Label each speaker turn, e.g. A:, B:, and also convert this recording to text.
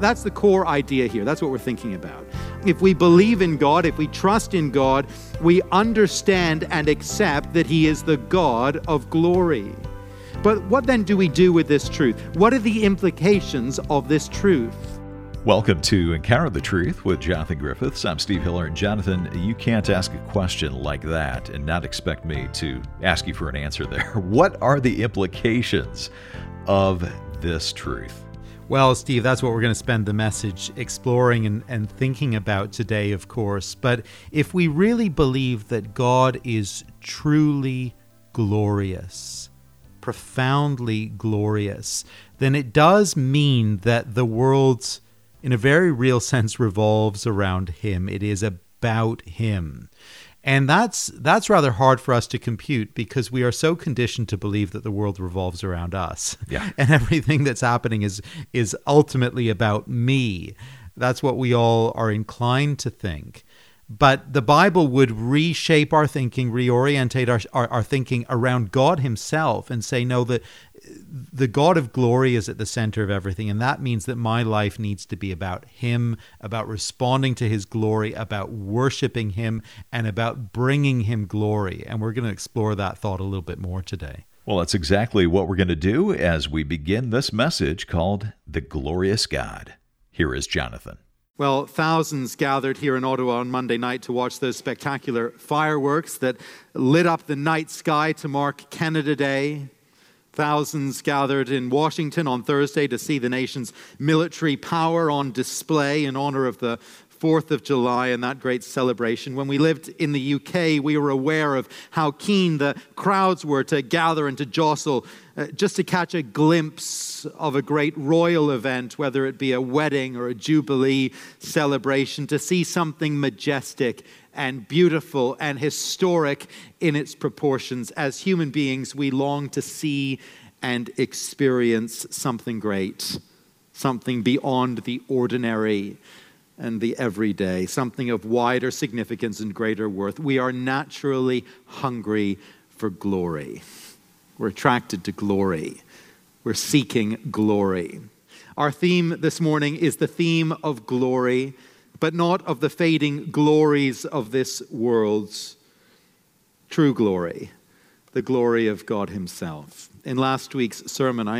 A: That's the core idea here. That's what we're thinking about. If we believe in God, if we trust in God, we understand and accept that He is the God of glory. But what then do we do with this truth? What are the implications of this truth?
B: Welcome to Encounter the Truth with Jonathan Griffiths. I'm Steve Hiller. And Jonathan, you can't ask a question like that and not expect me to ask you for an answer there. What are the implications of this truth?
A: Well, Steve, that's what we're going to spend the message exploring and, and thinking about today, of course. But if we really believe that God is truly glorious, profoundly glorious, then it does mean that the world, in a very real sense, revolves around Him. It is about Him. And that's that's rather hard for us to compute because we are so conditioned to believe that the world revolves around us.
B: Yeah.
A: And everything that's happening is is ultimately about me. That's what we all are inclined to think. But the Bible would reshape our thinking, reorientate our, our, our, thinking around God Himself and say, no, the, the God of glory is at the center of everything. And that means that my life needs to be about Him, about responding to His glory, about worshiping Him, and about bringing Him glory. And we're going to explore that thought a little bit more today.
B: Well, that's exactly what we're going to do as we begin this message called The Glorious God. Here is Jonathan.
A: Well, thousands gathered here in Ottawa on Monday night to watch those spectacular fireworks that lit up the night sky to mark Canada Day. Thousands gathered in Washington on Thursday to see the nation's military power on display in honor of the 4th of July and that great celebration. When we lived in the UK, we were aware of how keen the crowds were to gather and to jostle uh, just to catch a glimpse of a great royal event, whether it be a wedding or a jubilee celebration, to see something majestic and beautiful and historic in its proportions. As human beings, we long to see and experience something great, something beyond the ordinary and the everyday, something of wider significance and greater worth. We are naturally hungry for glory. We're attracted to glory. We're seeking glory. Our theme this morning is the theme of glory, but not of the fading glories of this world's true glory, the glory of God Himself. In last week's sermon, I